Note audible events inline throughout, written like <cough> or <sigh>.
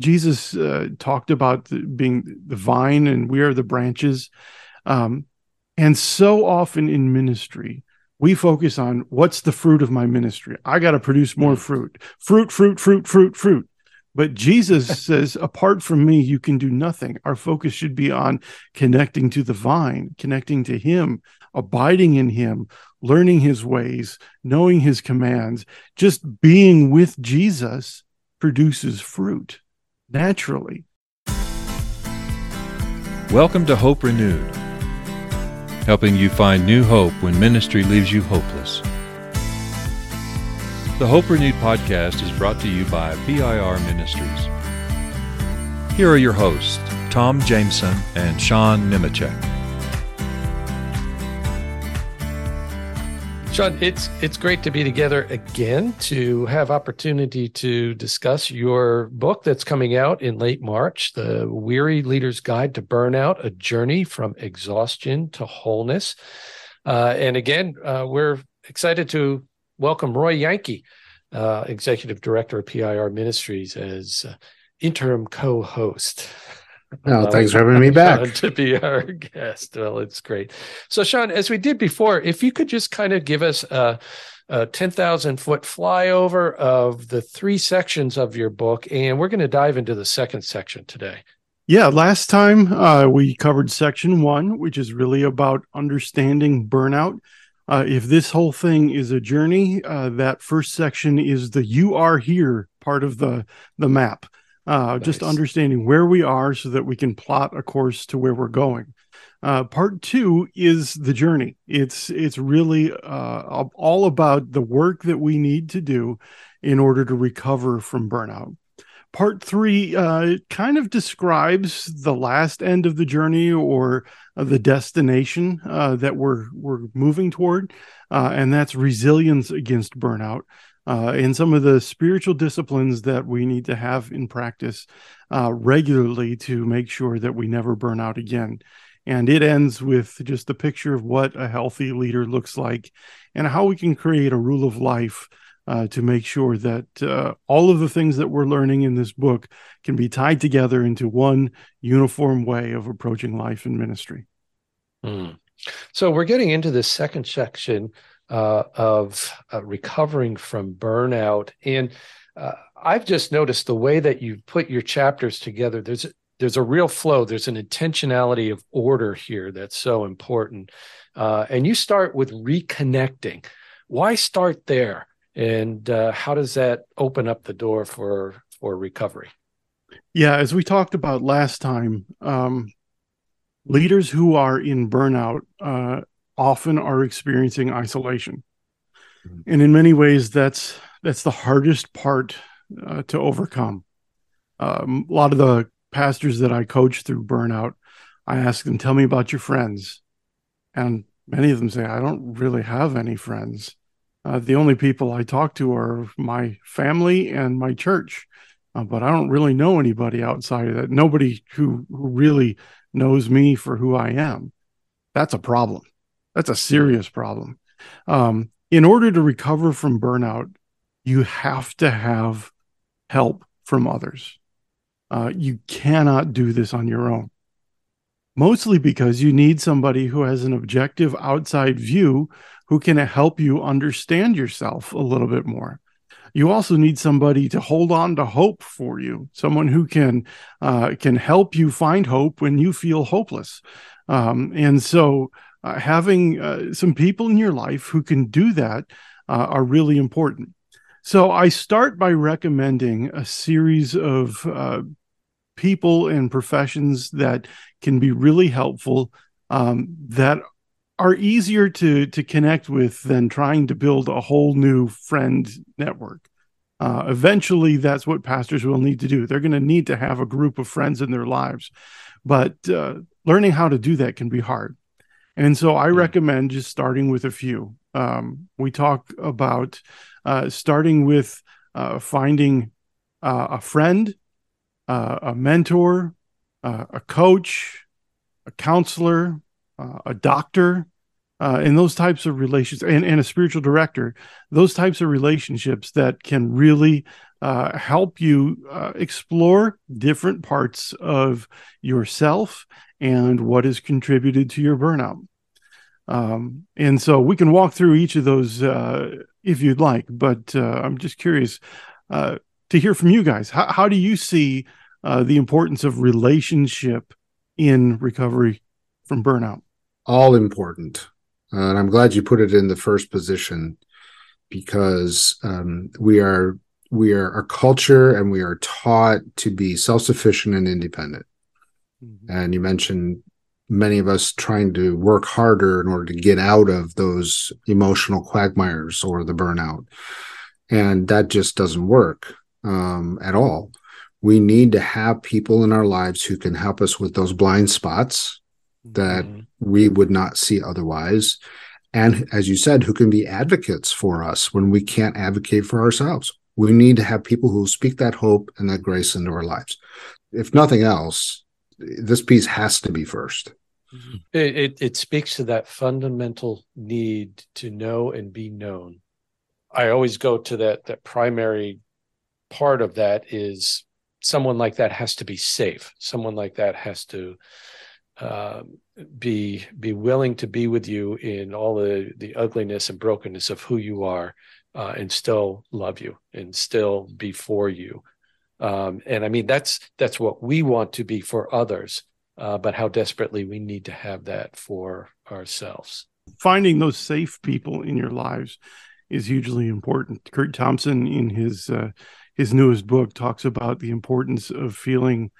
Jesus uh, talked about the, being the vine and we are the branches. Um, and so often in ministry, we focus on what's the fruit of my ministry. I got to produce more mm. fruit, fruit, fruit, fruit, fruit, fruit. But Jesus <laughs> says, apart from me, you can do nothing. Our focus should be on connecting to the vine, connecting to Him, abiding in Him, learning His ways, knowing His commands. Just being with Jesus produces fruit naturally. Welcome to Hope Renewed, helping you find new hope when ministry leaves you hopeless. The Hope Renewed podcast is brought to you by PIR Ministries. Here are your hosts, Tom Jameson and Sean Nemecek. Sean, it's it's great to be together again to have opportunity to discuss your book that's coming out in late March, The Weary Leader's Guide to Burnout: A Journey from Exhaustion to Wholeness. Uh, and again, uh, we're excited to welcome Roy Yanke, uh, Executive Director of PIR Ministries, as uh, interim co-host. Oh, thanks for having me <laughs> back. to be our <laughs> guest. Well, it's great. So, Sean, as we did before, if you could just kind of give us a, a 10,000 foot flyover of the three sections of your book, and we're going to dive into the second section today. Yeah, last time uh, we covered section one, which is really about understanding burnout. Uh, if this whole thing is a journey, uh, that first section is the "you are here" part of the the map uh, nice. just understanding where we are so that we can plot a course to where we're going. Uh, part two is the journey. It's it's really uh, all about the work that we need to do in order to recover from burnout. Part three uh, kind of describes the last end of the journey or the destination uh, that we're we're moving toward, uh, and that's resilience against burnout uh, and some of the spiritual disciplines that we need to have in practice uh, regularly to make sure that we never burn out again. And it ends with just a picture of what a healthy leader looks like and how we can create a rule of life uh, to make sure that uh, all of the things that we're learning in this book can be tied together into one uniform way of approaching life and ministry. Mm. So we're getting into this second section uh, of uh, recovering from burnout. And uh, I've just noticed the way that you put your chapters together. There's there's a real flow. There's an intentionality of order here that's so important. Uh, and you start with reconnecting. Why start there? And uh, how does that open up the door for for recovery? Yeah, as we talked about last time, um, leaders who are in burnout uh, often are experiencing isolation. Mm-hmm. And in many ways, that's that's the hardest part uh, to overcome. Um, a lot of the pastors that I coach through burnout, I ask them, "Tell me about your friends," and many of them say, "I don't really have any friends. Uh, the only people I talk to are my family and my church, uh, but I don't really know anybody outside of that. Nobody who, who really knows me for who I am. That's a problem." That's a serious problem. Um, in order to recover from burnout, you have to have help from others. Uh, you cannot do this on your own. Mostly because you need somebody who has an objective outside view who can help you understand yourself a little bit more. You also need somebody to hold on to hope for you, someone who can uh, can help you find hope when you feel hopeless. Um, and so, uh, having uh, some people in your life who can do that uh, are really important. So I start by recommending a series of uh, people and professions that can be really helpful um, that are easier to to connect with than trying to build a whole new friend network. Uh, eventually, that's what pastors will need to do. They're going to need to have a group of friends in their lives, but uh, learning how to do that can be hard. And so I recommend just starting with a few. Um, we talk about uh, starting with uh, finding uh, a friend, uh, a mentor, uh, a coach, a counselor, uh, a doctor, uh, and those types of relations and, and a spiritual director those types of relationships that can really uh, help you uh, explore different parts of yourself and what has contributed to your burnout. Um, and so we can walk through each of those uh, if you'd like but uh, i'm just curious uh, to hear from you guys. How, how do you see the importance of relationship in recovery from burnout? All important. Uh, and I'm glad you put it in the first position because um, we are we are a culture and we are taught to be self-sufficient and independent. Mm-hmm. And you mentioned many of us trying to work harder in order to get out of those emotional quagmires or the burnout. And that just doesn't work um, at all. We need to have people in our lives who can help us with those blind spots that mm-hmm. we would not see otherwise. And as you said, who can be advocates for us when we can't advocate for ourselves. We need to have people who speak that hope and that grace into our lives. If nothing else, this piece has to be first. Mm-hmm. It, it, it speaks to that fundamental need to know and be known. I always go to that that primary part of that is someone like that has to be safe. Someone like that has to uh, be be willing to be with you in all the the ugliness and brokenness of who you are uh, and still love you and still be for you. Um, and i mean that's that's what we want to be for others uh, but how desperately we need to have that for ourselves. Finding those safe people in your lives is hugely important. Kurt thompson in his uh, his newest book talks about the importance of feeling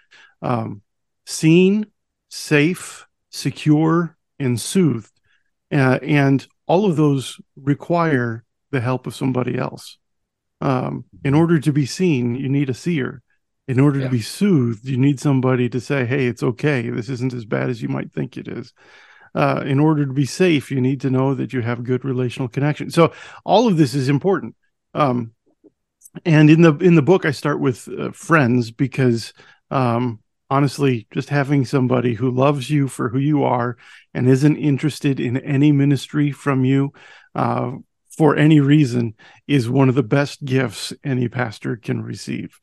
um, seen safe, secure, and soothed. Uh, and all of those require the help of somebody else. Um, in order to be seen, you need a seer. In order yeah. to be soothed, you need somebody to say, hey, it's okay. This isn't as bad as you might think it is. Uh, in order to be safe, you need to know that you have good relational connection. So all of this is important. Um, and in the in the book, I start with uh, friends because um, honestly, just having somebody who loves you for who you are and isn't interested in any ministry from you uh, for any reason is one of the best gifts any pastor can receive.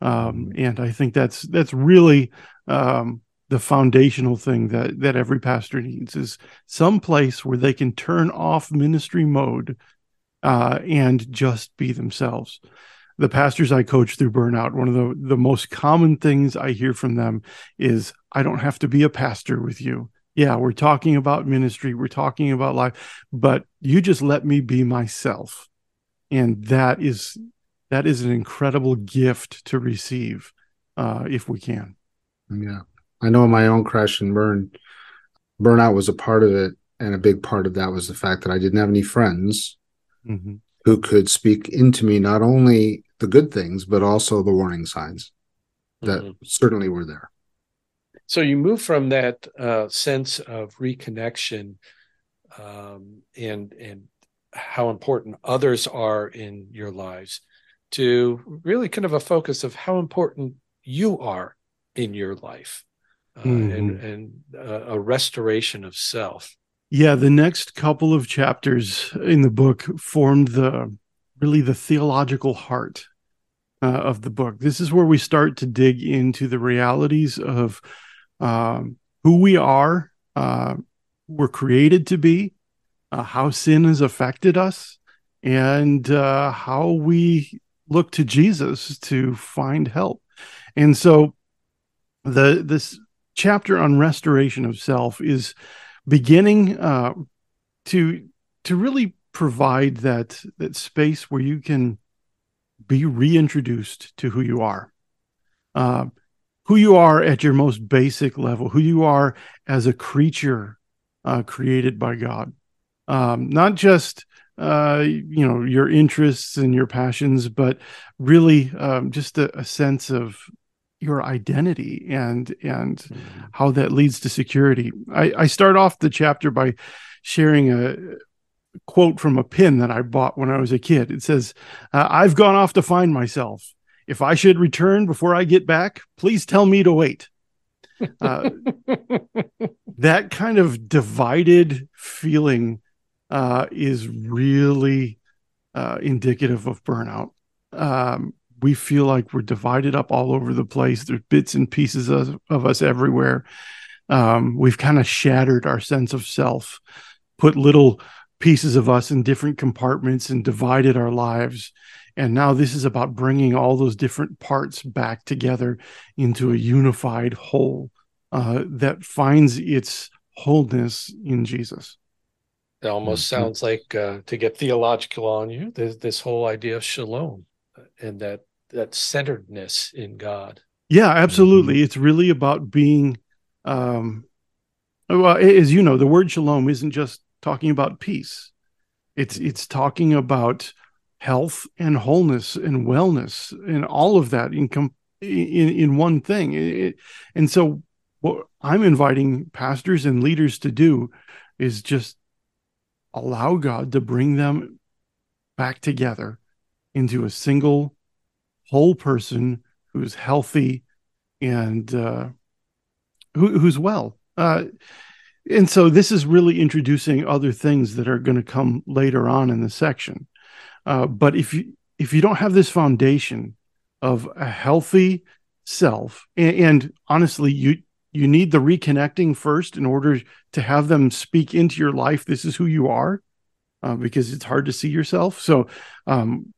Um, mm-hmm. and I think that's that's really um, the foundational thing that that every pastor needs is some place where they can turn off ministry mode uh, and just be themselves the pastors I coach through burnout, one of the, the most common things I hear from them is, I don't have to be a pastor with you. Yeah, we're talking about ministry, we're talking about life, but you just let me be myself. And that is that is an incredible gift to receive uh, if we can. Yeah. I know my own crash and burn, burnout was a part of it. And a big part of that was the fact that I didn't have any friends mm-hmm. who could speak into me, not only the good things, but also the warning signs that mm-hmm. certainly were there. So you move from that uh, sense of reconnection um, and and how important others are in your lives to really kind of a focus of how important you are in your life uh, mm-hmm. and, and uh, a restoration of self. Yeah, the next couple of chapters in the book formed the really the theological heart uh, of the book. This is where we start to dig into the realities of um, who we are, uh, we're created to be, uh, how sin has affected us, and uh, how we look to Jesus to find help. And so, the this chapter on restoration of self is beginning uh, to to really provide that that space where you can be reintroduced to who you are. Uh, who you are at your most basic level, who you are as a creature uh, created by God. Um, not just uh, you know your interests and your passions, but really um, just a, a, sense of your identity and and mm-hmm. how that leads to security. I, I start off the chapter by sharing a quote from a pin that I bought when I was a kid. It says, uh, I've gone off to find myself. If I should return before I get back, please tell me to wait. <laughs> uh, that kind of divided feeling uh, is really uh, indicative of burnout. Um, we feel like we're divided up all over the place. There's bits and pieces of, of us everywhere. Um, we've kind of shattered our sense of self, put little pieces of us in different compartments and divided our lives. And now this is about bringing all those different parts back together into a unified whole uh, that finds its wholeness in Jesus. It almost mm-hmm. sounds like uh, to get theological on you. There's this whole idea of shalom uh, and that that centeredness in God. Yeah, absolutely. Mm-hmm. It's really about being. Um, well, as you know, the word shalom isn't just talking about peace. It's it's talking about health and wholeness and wellness and all of that in in, in one thing. It, and so, what I'm inviting pastors and leaders to do is just allow God to bring them back together into a single whole person who's healthy and uh, who, who's well. Uh, and so this is really introducing other things that are going to come later on in the section. Uh, but if you if you don't have this foundation of a healthy self, and, and honestly, you you need the reconnecting first in order to have them speak into your life. This is who you are, uh, because it's hard to see yourself. So, um,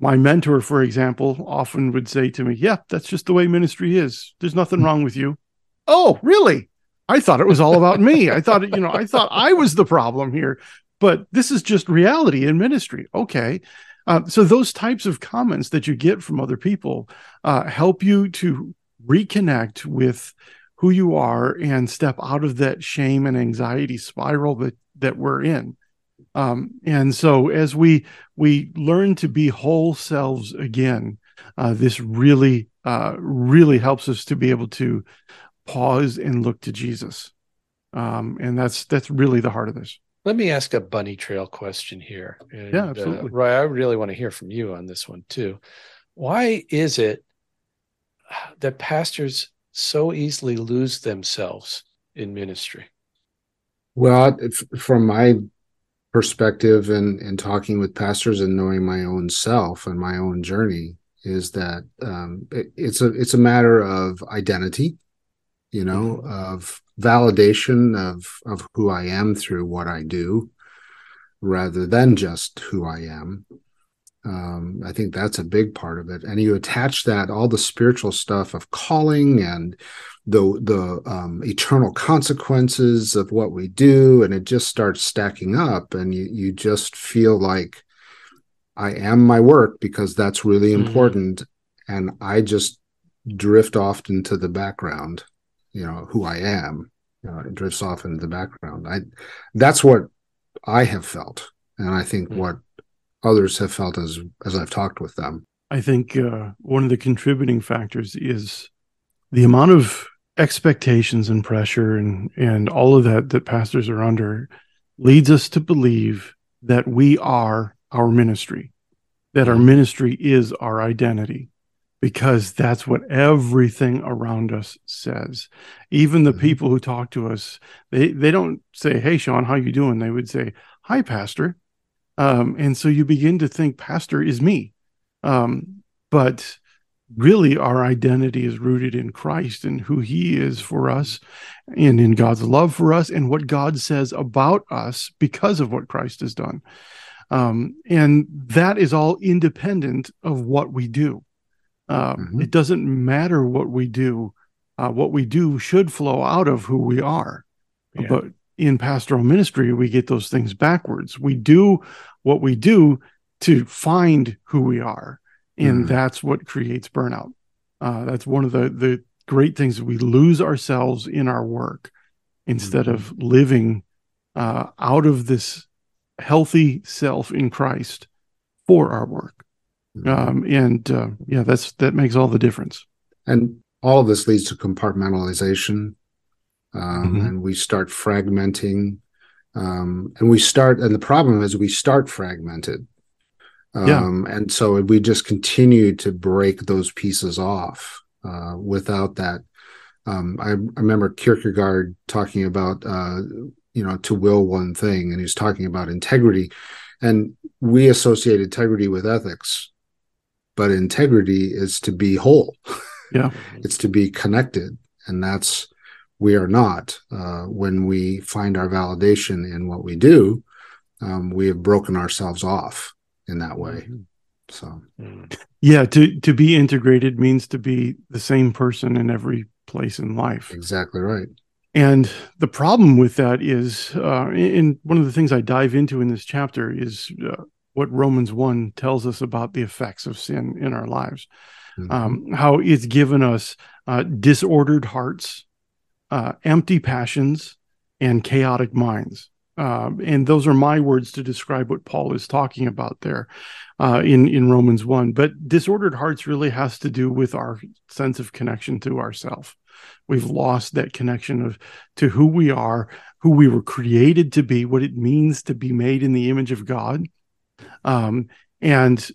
my mentor, for example, often would say to me, "Yeah, that's just the way ministry is. There's nothing wrong with you." oh, really? I thought it was all about me. I thought, you know, I thought I was the problem here, but this is just reality in ministry. Okay. Uh, so those types of comments that you get from other people uh, help you to reconnect with who you are and step out of that shame and anxiety spiral that that we're in. Um, and so as we we learn to be whole selves again, uh, this really uh, really helps us to be able to pause and look to Jesus. Um, and that's that's really the heart of this. Let me ask a bunny trail question here. And, yeah, uh, absolutely. Uh, Roy, I really want to hear from you on this one too. Why is it that pastors so easily lose themselves in ministry? Well, from my perspective and, and talking with pastors and knowing my own self and my own journey is that um, it, it's a it's a matter of identity you know, mm-hmm. of validation of of who I am through what I do, rather than just who I am. Um, I think that's a big part of it. And you attach that all the spiritual stuff of calling and the the um, eternal consequences of what we do, and it just starts stacking up, and you you just feel like I am my work because that's really mm-hmm. important, and I just drift off into the background you know who I am. You know, it drifts off into the background. I that's what I have felt, and I think mm-hmm. what others have felt as as I've talked with them. I think uh, one of the contributing factors is the amount of expectations and pressure and and all of that that pastors are under leads us to believe that we are our ministry that our mm-hmm. ministry is our identity because that's what everything around us says. Even the mm-hmm. people who talk to us they they don't say hey sean how you doing? They would say hi pastor. Um, and so you begin to think pastor is me. Um, but really our identity is rooted in christ and who he is for us and in god's love for us and what god says about us because of what christ has done. Um, and that is all independent of what we do uh, mm-hmm. It doesn't matter what we do. Uh, what we do should flow out of who we are. Yeah. But in pastoral ministry, we get those things backwards. We do what we do to find who we are. And mm. that's what creates burnout. Uh, that's one of the, the great things. We lose ourselves in our work instead mm-hmm. of living uh, out of this healthy self in Christ for our work. Um, and uh, yeah, that's that makes all the difference. And all of this leads to compartmentalization, um, mm-hmm. and we start fragmenting. Um, and we start, and the problem is we start fragmented. yeah. Um, and so we just continue to break those pieces off uh, without that Um, I, I, remember Kierkegaard talking about, uh, you know, to will one thing, and he's talking about integrity. And we associate integrity with ethics, but integrity is to be whole. Yeah. <laughs> it's to be connected. And that's, we are not. Uh, when we find our validation in what we do, um, we have broken ourselves off in that way. Mm-hmm. So, yeah, to to be integrated means to be the same person in every place in life. Exactly right. And the problem with that is, uh, in one of the things I dive into in this chapter is uh, what Romans one tells us about the effects of sin in our lives, mm-hmm. um, how it's given us uh, disordered hearts, uh, empty passions, and chaotic minds. Um, and those are my words to describe what Paul is talking about there uh, in in Romans one. But disordered hearts really has to do with our sense of connection to ourself. We've lost that connection of to who we are, who we were created to be, what it means to be made in the image of God, um, and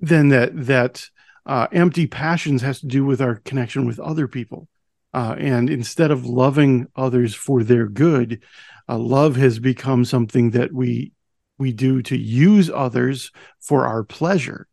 then that that uh, empty passions has to do with our connection with other people. Uh, and instead of loving others for their good, uh, love has become something that we we do to use others for our pleasure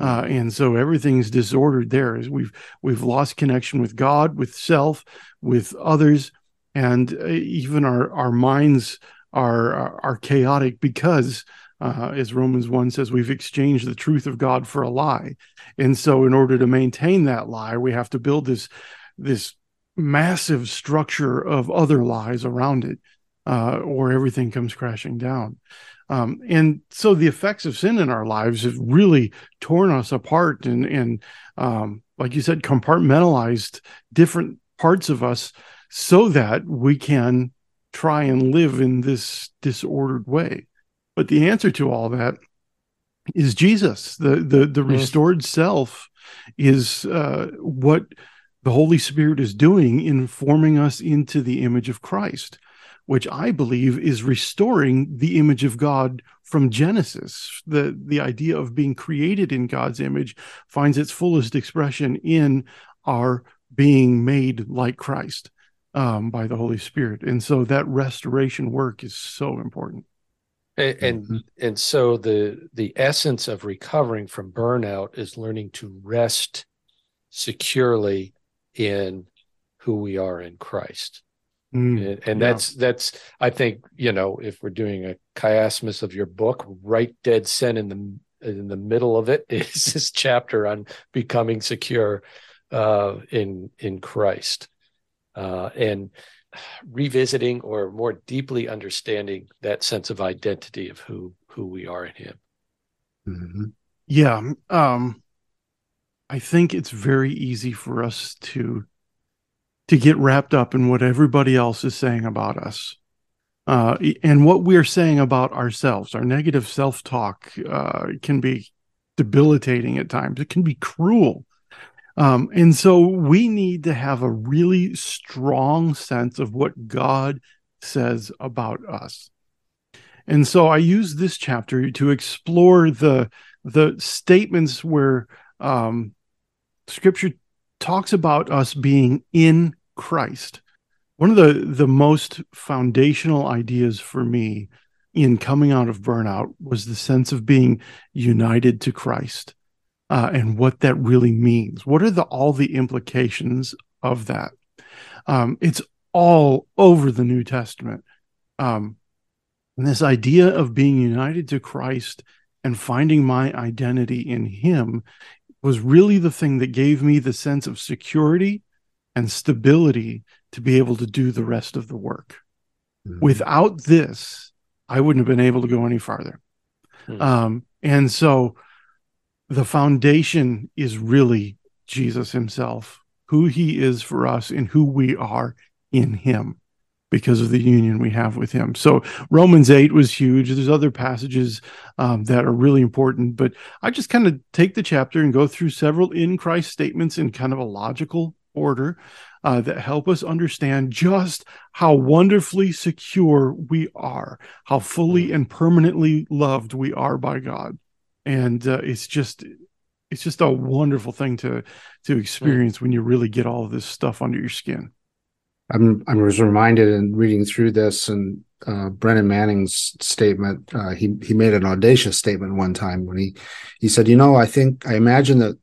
uh, and so everything's disordered there as we've we've lost connection with god with self with others and uh, even our our minds are, are chaotic because uh, as Romans 1 says, we've exchanged the truth of God for a lie. And so, in order to maintain that lie, we have to build this, this massive structure of other lies around it uh, or everything comes crashing down. Um, and so the effects of sin in our lives have really torn us apart and, and um, like you said, compartmentalized different parts of us so that we can try and live in this disordered way. But the answer to all that is Jesus. The the the restored self is uh, what the Holy Spirit is doing in forming us into the image of Christ which I believe is restoring the image of God from Genesis. The, the idea of being created in God's image finds its fullest expression in our being made like Christ um, by the Holy Spirit. And so that restoration work is so important. And, and mm-hmm. and so the the essence of recovering from burnout is learning to rest securely in who we are in Christ. Mm, and, and yeah. that's that's I think you know if we're doing a chiasmus of your book, right dead center in the in the middle of it <laughs> is this chapter on becoming secure uh, in in Christ uh, and revisiting or more deeply understanding that sense of identity of who who we are in Him. Mm-hmm. Yeah, um, I think it's very easy for us to to get wrapped up in what everybody else is saying about us uh, and what we're saying about ourselves. Our negative self talk uh, can be debilitating at times, it can be cruel. Um, and so we need to have a really strong sense of what God says about us. And so I use this chapter to explore the the statements where um, Scripture talks about us being in Christ. One of the the most foundational ideas for me in coming out of burnout was the sense of being united to Christ uh, and what that really means. What are the all the implications of that? Um, it's all over the New Testament. Um, and this idea of being united to Christ and finding my identity in Him was really the thing that gave me the sense of security and stability to be able to do the rest of the work. Mm-hmm. Without this, I wouldn't have been able to go any farther. Mm-hmm. Um, and so the foundation is really Jesus himself, who he is for us and who we are in him because of the union we have with him. So Romans 8 was huge. There's other passages um, that are really important, but I just kind of take the chapter and go through several in Christ statements in kind of a logical order uh, that help us understand just how wonderfully secure we are, how fully and permanently loved we are by God. And uh, it's just it's just a wonderful thing to to experience when you really get all of this stuff under your skin. I'm I was reminded in reading through this and uh, Brennan Manning's statement. Uh, he he made an audacious statement one time when he he said, "You know, I think I imagine that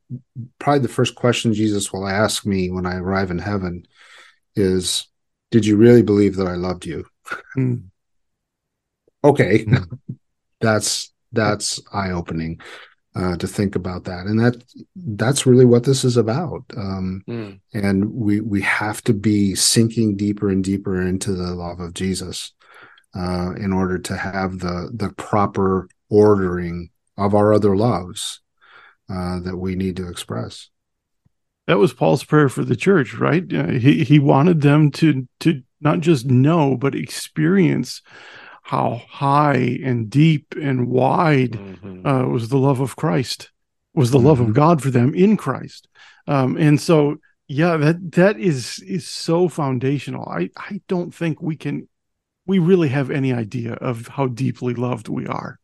probably the first question Jesus will ask me when I arrive in heaven is, did you really believe that I loved you?" Mm. <laughs> okay, mm. <laughs> that's that's eye opening uh, to think about that, and that that's really what this is about. Um, mm. And we we have to be sinking deeper and deeper into the love of Jesus uh, in order to have the the proper ordering of our other loves uh, that we need to express. That was Paul's prayer for the church, right? Uh, he he wanted them to to not just know but experience how high and deep and wide mm-hmm. uh, was the love of Christ, was the mm-hmm. love of mm-hmm. God for them in Christ. Um, and so, yeah, that that is is so foundational. I I don't think we can, we really have any idea of how deeply loved we are.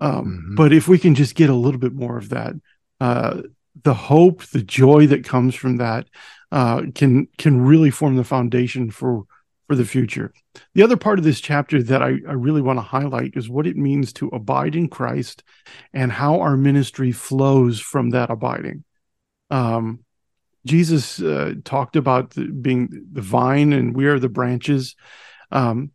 Um, mm-hmm. But if we can just get a little bit more of that, uh, the hope, the joy that comes from that, uh, can can really form the foundation for for the future. The other part of this chapter that I, I really want to highlight is what it means to abide in Christ and how our ministry flows from that abiding. Um, Jesus uh, talked about the, being the vine and we are the branches. Um,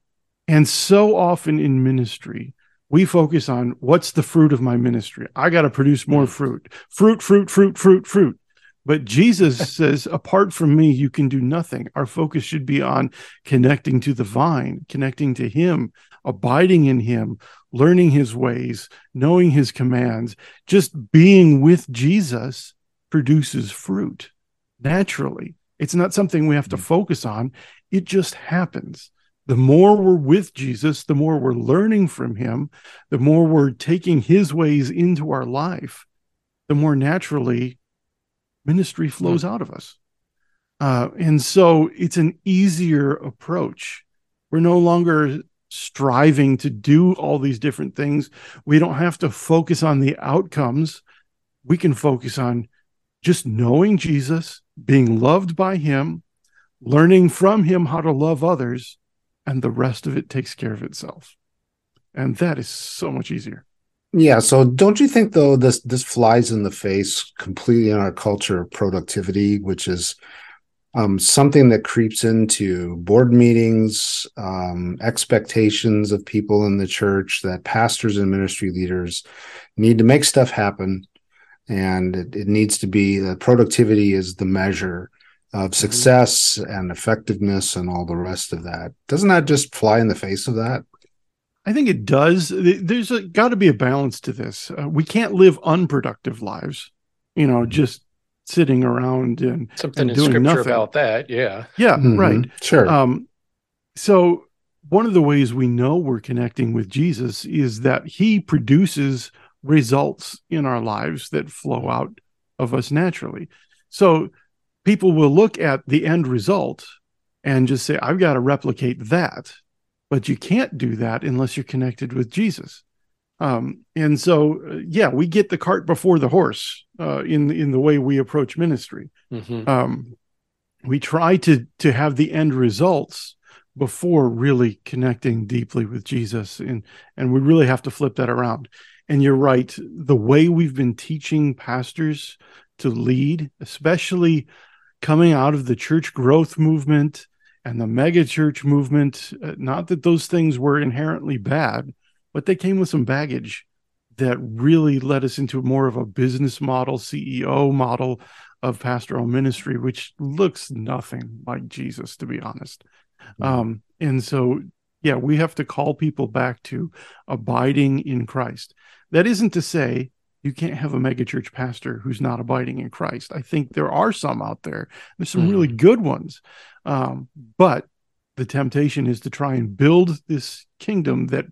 and so often in ministry, we focus on what's the fruit of my ministry. I got to produce more mm. fruit, fruit, fruit, fruit, fruit, fruit. But Jesus <laughs> says, apart from me, you can do nothing. Our focus should be on connecting to the vine, connecting to Him, abiding in Him, learning His ways, knowing His commands. Just being with Jesus produces fruit naturally. It's not something we have to mm. focus on, it just happens. The more we're with Jesus, the more we're learning from Him, the more we're taking His ways into our life, the more naturally ministry flows mm. out of us. Uh, and so it's an easier approach. We're no longer striving to do all these different things. We don't have to focus on the outcomes. We can focus on just knowing Jesus, being loved by him, learning from him how to love others, and the rest of it takes care of itself. And that is so much easier. Yeah. So don't you think though this this flies in the face completely in our culture of productivity, which is um, something that creeps into board meetings, um, expectations of people in the church that pastors and ministry leaders need to make stuff happen, and it, it needs to be that productivity is the measure of mm-hmm. success and effectiveness and all the rest of that. Doesn't that just fly in the face of that? I think it does. There's got to be a balance to this. Uh, we can't live unproductive lives, you know, just sitting around and something and in scripture nothing. about that. Yeah. Yeah. Mm-hmm. Right. Sure. Um, so one of the ways we know we're connecting with Jesus is that he produces results in our lives that flow out of us naturally. So people will look at the end result and just say, I've got to replicate that but you can't do that unless you're connected with Jesus. Um, and so, uh, yeah, we get the cart before the horse uh, in in the way we approach ministry. Mm-hmm. Um, we try to to have the end results before really connecting deeply with Jesus, and and we really have to flip that around. And you're right, the way we've been teaching pastors to lead, especially coming out of the church growth movement and the megachurch movement, uh, not that those things were inherently bad, but they came with some baggage that really led us into more of a business model, CEO model of pastoral ministry, which looks nothing like Jesus, to be honest. Mm-hmm. Um, and so, yeah, we have to call people back to abiding in Christ. That isn't to say you can't have a megachurch pastor who's not abiding in Christ. I think there are some out there. There's some mm-hmm. really good ones. Um, but the temptation is to try and build this kingdom that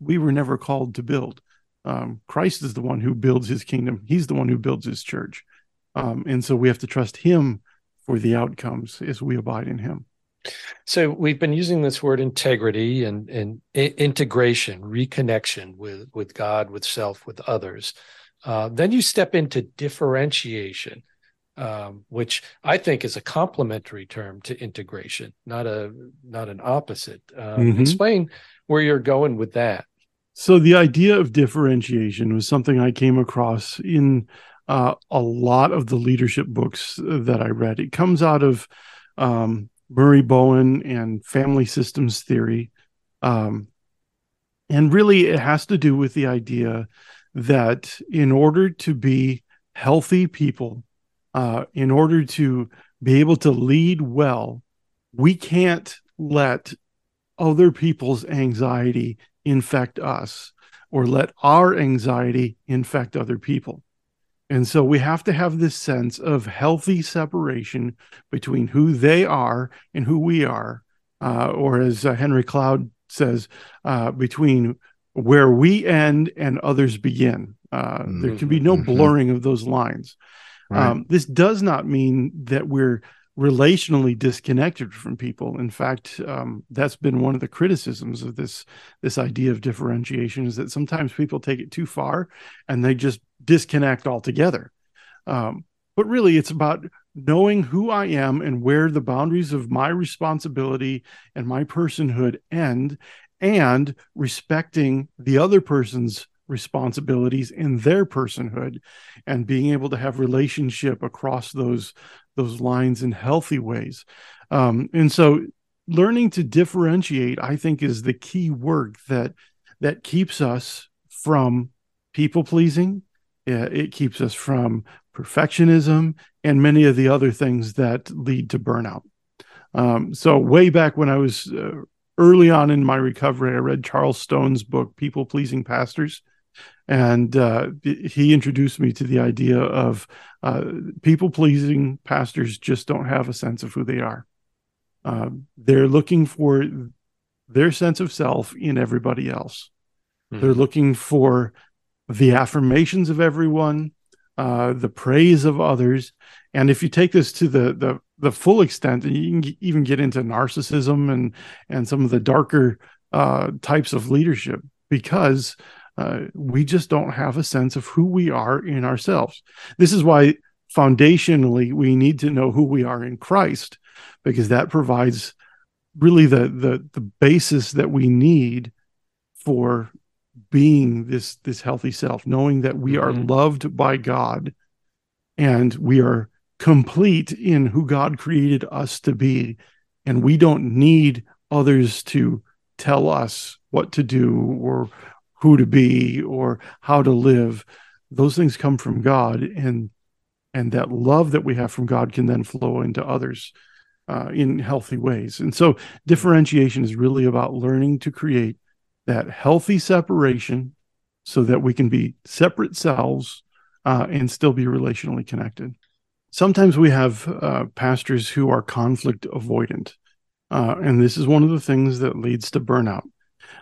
we were never called to build. Um, Christ is the one who builds his kingdom, he's the one who builds his church. Um, and so we have to trust him for the outcomes as we abide in him. So we've been using this word integrity and, and integration, reconnection with, with God, with self, with others. Uh, then you step into differentiation, um, which I think is a complementary term to integration, not a not an opposite. Um, mm-hmm. Explain where you're going with that. So the idea of differentiation was something I came across in uh, a lot of the leadership books that I read. It comes out of um, Murray Bowen and family systems theory. Um, and really, it has to do with the idea that in order to be healthy people, uh, in order to be able to lead well, we can't let other people's anxiety infect us or let our anxiety infect other people. And so we have to have this sense of healthy separation between who they are and who we are. Uh, or as uh, Henry Cloud says, uh, between where we end and others begin. Mm-hmm. There can be no mm-hmm. blurring of those lines. Um, this does not mean that we're relationally disconnected from people. In fact, um, that's been one of the criticisms of this this idea of differentiation is that sometimes people take it too far and they just disconnect altogether. Um, but really, it's about knowing who I am and where the boundaries of my responsibility and my personhood end, and respecting the other person's responsibilities in their personhood and being able to have relationship across those those lines in healthy ways. Um, and so learning to differentiate i think is the key work that that keeps us from people pleasing. It keeps us from perfectionism and many of the other things that lead to burnout. Um, so way back when i was uh, early on in my recovery i read charles stone's book people pleasing pastors and uh, he introduced me to the idea of uh, people pleasing pastors just don't have a sense of who they are. Uh, they're looking for their sense of self in everybody else. Mm-hmm. They're looking for the affirmations of everyone, uh, the praise of others, and if you take this to the the the full extent, and you can even get into narcissism and and some of the darker uh, types of leadership, because uh, we just don't have a sense of who we are in ourselves. This is why foundationally we need to know who we are in Christ, because that provides really the the the basis that we need for being this this healthy self, knowing that we mm-hmm. are loved by God and we are complete in who God created us to be, and we don't need others to tell us what to do or who to be or how to live those things come from god and and that love that we have from god can then flow into others uh, in healthy ways. And so differentiation is really about learning to create that healthy separation so that we can be separate selves uh, and still be relationally connected. Sometimes we have uh, pastors who are conflict avoidant uh, and this is one of the things that leads to burnout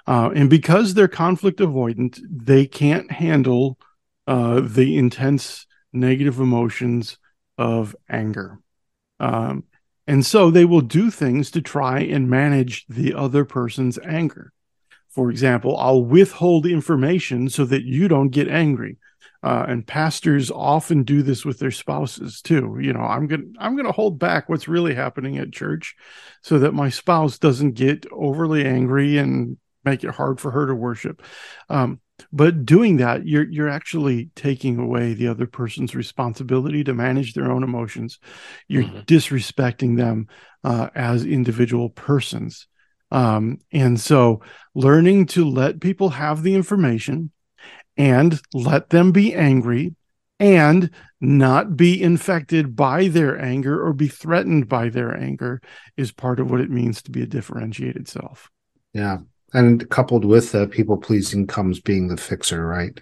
uh, and because they're conflict avoidant, they can't handle uh, the intense negative emotions of anger. Um, and so they will do things to try and manage the other person's anger. For example, I'll withhold information so that you don't get angry. Uh, and pastors often do this with their spouses too. You know, I'm gonna I'm gonna hold back what's really happening at church, so that my spouse doesn't get overly angry and make it hard for her to worship. Um, but doing that, you're you're actually taking away the other person's responsibility to manage their own emotions. You're mm-hmm. disrespecting them uh, as individual persons. Um, and so, learning to let people have the information and let them be angry and not be infected by their anger or be threatened by their anger is part of what it means to be a differentiated self. Yeah and coupled with that, people pleasing comes being the fixer, right?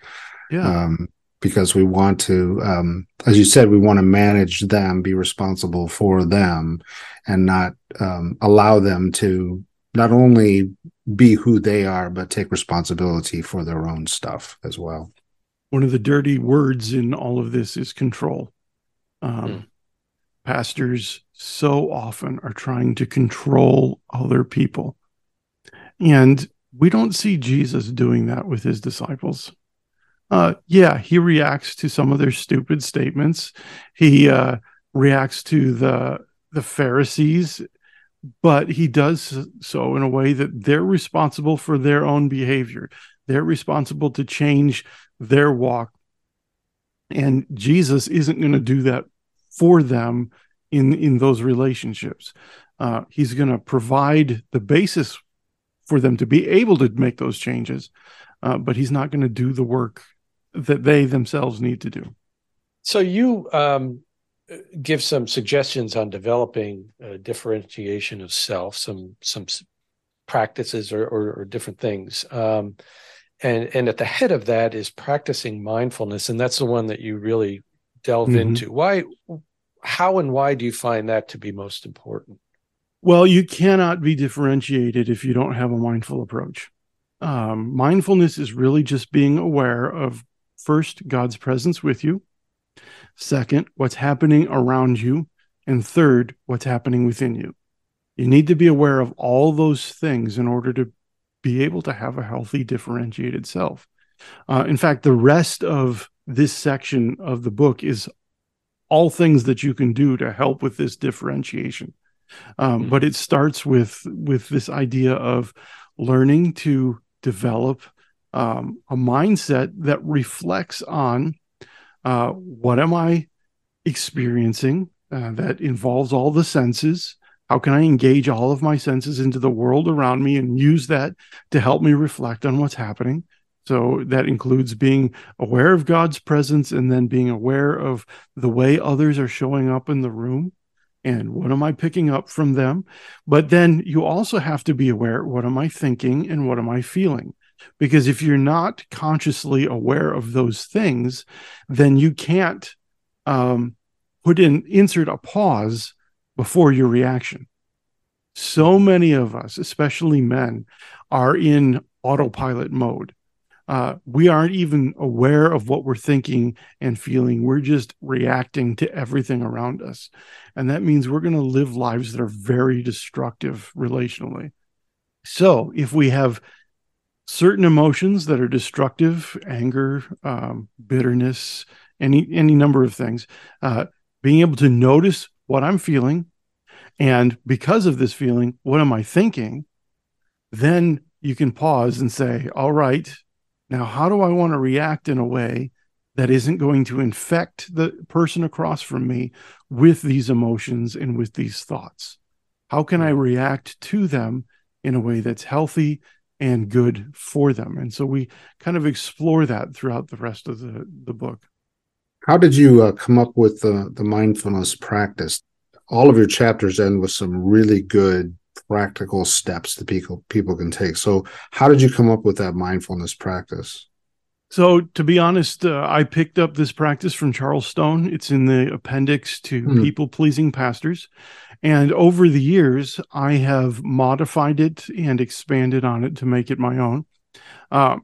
Yeah. Um, because we want to, um, as you said, we want to manage them, be responsible for them, and not um, allow them to not only be who they are, but take responsibility for their own stuff as well. One of the dirty words in all of this is control. Um, mm. Pastors so often are trying to control other people and we don't see Jesus doing that with his disciples. Uh, yeah, he reacts to some of their stupid statements. He uh, reacts to the the Pharisees, but he does so in a way that they're responsible for their own behavior. They're responsible to change their walk, and Jesus isn't going to do that for them in in those relationships. Uh, he's going to provide the basis for them to be able to make those changes, uh, but he's not going to do the work that they themselves need to do. So you um, give some suggestions on developing differentiation of self, some some practices or, or, or different things. Um, and and at the head of that is practicing mindfulness, and that's the one that you really delve mm-hmm. into. Why, how, and why do you find that to be most important? Well, you cannot be differentiated if you don't have a mindful approach. Um, mindfulness is really just being aware of first, God's presence with you, second, what's happening around you, and third, what's happening within you. You need to be aware of all those things in order to be able to have a healthy, differentiated self. Uh, in fact, the rest of this section of the book is all things that you can do to help with this differentiation. Um, mm-hmm. But it starts with with this idea of learning to develop um, a mindset that reflects on uh, what am I experiencing uh, that involves all the senses. How can I engage all of my senses into the world around me and use that to help me reflect on what's happening? So that includes being aware of God's presence and then being aware of the way others are showing up in the room and what am I picking up from them? But then you also have to be aware what am I thinking and what am I feeling? Because if you're not consciously aware of those things, then you can't um, put in, insert a pause before your reaction. So many of us, especially men, are in autopilot mode uh, we aren't even aware of what we're thinking and feeling. We're just reacting to everything around us. And that means we're going to live lives that are very destructive relationally. So if we have certain emotions that are destructive, anger, um, bitterness, any any number of things, uh, being able to notice what I'm feeling, and because of this feeling, what am I thinking? Then you can pause and say, "All right, now, how do I want to react in a way that isn't going to infect the person across from me with these emotions and with these thoughts? How can I react to them in a way that's healthy and good for them? And so we kind of explore that throughout the rest of the, the book. How did you uh, come up with the, the mindfulness practice? All of your chapters end with some really good practical steps that people people can take. So, how did you come up with that mindfulness practice? So, to be honest, uh, I picked up this practice from Charles Stone. It's in the appendix to mm. People Pleasing Pastors. And over the years, I have modified it and expanded on it to make it my own. Uh,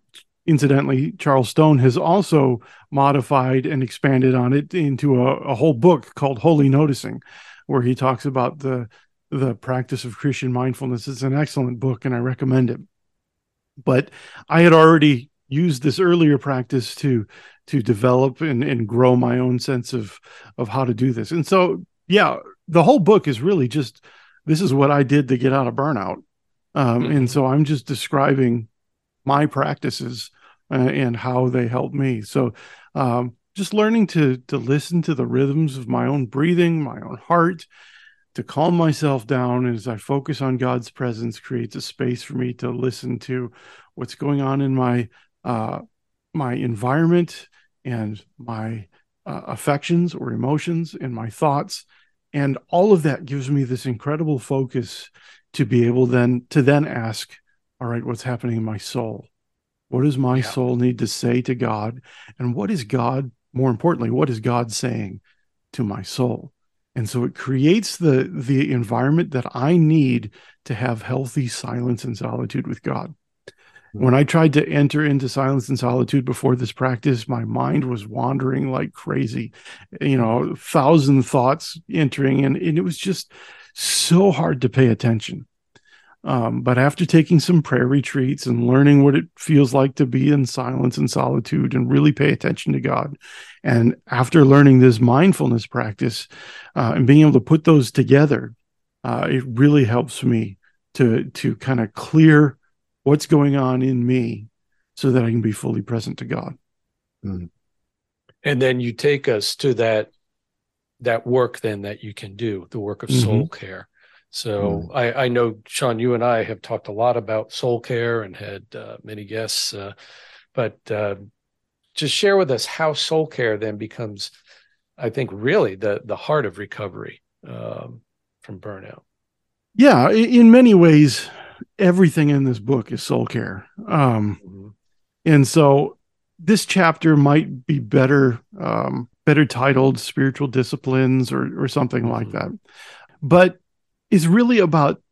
incidentally, Charles Stone has also modified and expanded on it into a, a whole book called Holy Noticing, where he talks about the the practice of Christian mindfulness. It's an excellent book and I recommend it. But I had already used this earlier practice to to develop and, and grow my own sense of of how to do this. And so yeah, the whole book is really just this is what I did to get out of burnout. Um, mm-hmm. and so I'm just describing my practices uh, and how they help me. So um, just learning to to listen to the rhythms of my own breathing, my own heart, to calm myself down as I focus on God's presence creates a space for me to listen to what's going on in my uh, my environment and my uh, affections or emotions and my thoughts. And all of that gives me this incredible focus to be able then to then ask all right what's happening in my soul? What does my yeah. soul need to say to god? And what is god more importantly what is god saying to my soul and so it creates the the environment that i need to have healthy silence and solitude with god hmm. when i tried to enter into silence and solitude before this practice my mind was wandering like crazy you know thousand thoughts entering and, and it was just so hard to pay attention Um, but after taking some prayer retreats and learning what it feels like to be in silence and solitude and really pay attention to God, and after learning this mindfulness practice uh, and being able to put those together, uh, it really helps me to to kind of clear what's going on in me so that I can be fully present to God. Mm. And then you take us to that that work then that you can do, the work of mm-hmm. soul care. So mm. I, I, know, Sean, you and I have talked a lot about soul care and had uh, many guests, uh, but uh, just share with us how soul care then becomes, I think, really the the heart of recovery um, from burnout. Yeah, in many ways, everything in this book is soul care, um, mm-hmm. and so this chapter might be better um, better titled spiritual disciplines or or something mm-hmm. like that, but is really about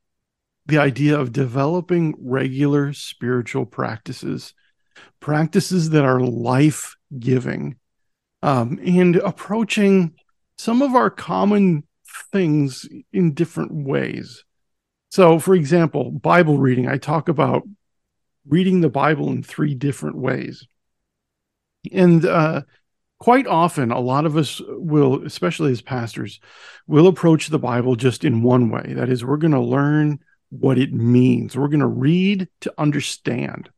the idea of developing regular spiritual practices, practices that are life giving, um, and approaching some of our common things in different ways. So, for example, Bible reading, I talk about reading the Bible in three different ways. And uh, quite often a lot of us will especially as pastors will approach the bible just in one way. That is we're going to learn what it means. We're going to read to understand.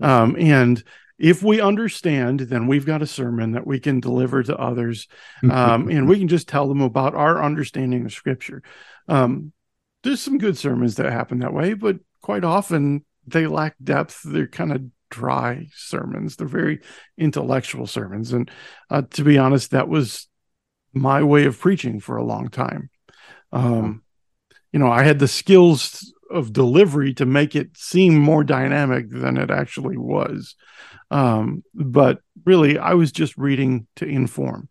Um, and if we understand then we've got a sermon that we can deliver to others um, <laughs> and we can just tell them about our understanding of scripture. Um, there's some good sermons that happen that way but quite often they lack depth. They're kind of dry sermons. They're very intellectual sermons. And uh, to be honest, that was my way of preaching for a long time. Um, you know, I had the skills of delivery to make it seem more dynamic than it actually was. Um, but really, I was just reading to inform.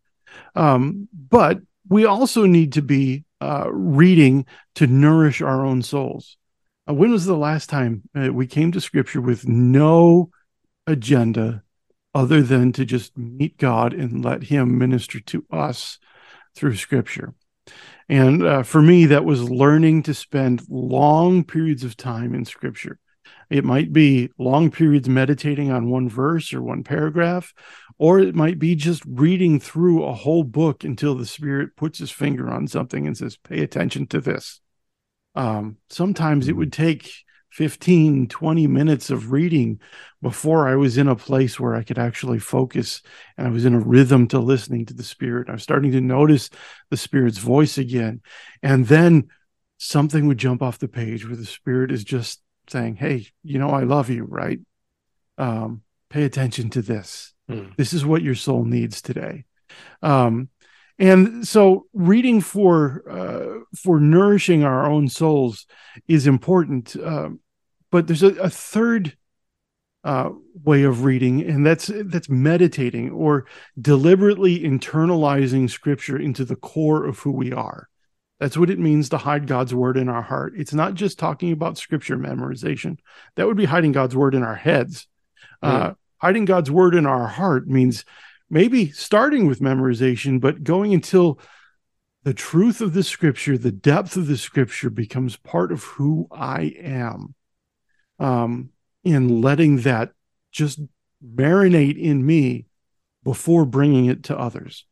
Um, but we also need to be uh, reading to nourish our own souls. Uh, when was the last time uh, we came to scripture with no agenda other than to just meet God and let Him minister to us through scripture? And uh, for me, that was learning to spend long periods of time in scripture. It might be long periods meditating on one verse or one paragraph, or it might be just reading through a whole book until the Spirit puts his finger on something and says, Pay attention to this. Um, sometimes it would mm. take 15, 20 minutes of reading before I was in a place where I could actually focus and I was in a rhythm to listening to the Spirit. I was starting to notice the Spirit's voice again. And then something would jump off the page where the Spirit is just saying, Hey, you know, I love you, right? Um, pay attention to this. Mm. This is what your soul needs today. Um, and so reading for uh, for nourishing our own souls is important uh, but there's a, a third uh, way of reading and that's that's meditating or deliberately internalizing scripture into the core of who we are. That's what it means to hide god's word in our heart. It's not just talking about scripture memorization. That would be hiding god's word in our heads. Mm. hiding god's word in our heart means maybe starting with memorization, but going until the truth of the scripture, the depth of the scripture becomes part of who I am. Um, and letting that just marinate in me before bringing it to others.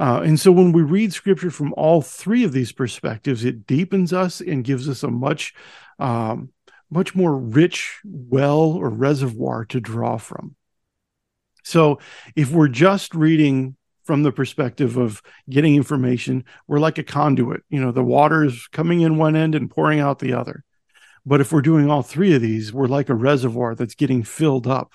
Uh, and so when we read scripture from all three of these perspectives, it deepens us and gives us a much, um, much more rich well or reservoir to draw from. So if we're just reading from the perspective of getting information, we're like a conduit. You know, the water is coming in one end and pouring out the other. But if we're doing all three of these, we're like a reservoir that's getting filled up.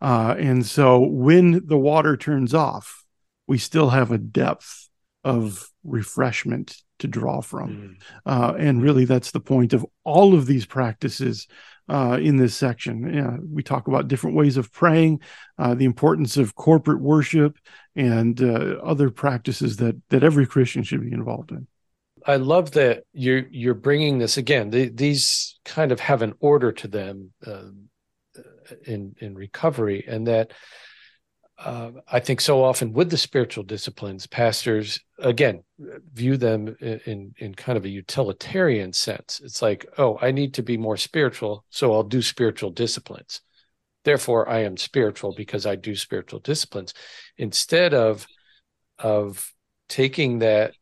Uh, and so when the water turns off, we still have a depth of refreshment to draw from. Mm. Uh, and really, that's the point of all of these practices uh, in this section. Yeah, we talk about different ways of praying, uh, the importance of corporate worship, and uh, other practices that that every Christian should be involved in. I love that you're you're bringing this again. The, these kind of have an order to them uh, in in recovery, and that uh, I think so often with the spiritual disciplines, pastors again view them in in kind of a utilitarian sense. It's like, oh, I need to be more spiritual, so I'll do spiritual disciplines. Therefore, I am spiritual because I do spiritual disciplines, instead of of taking that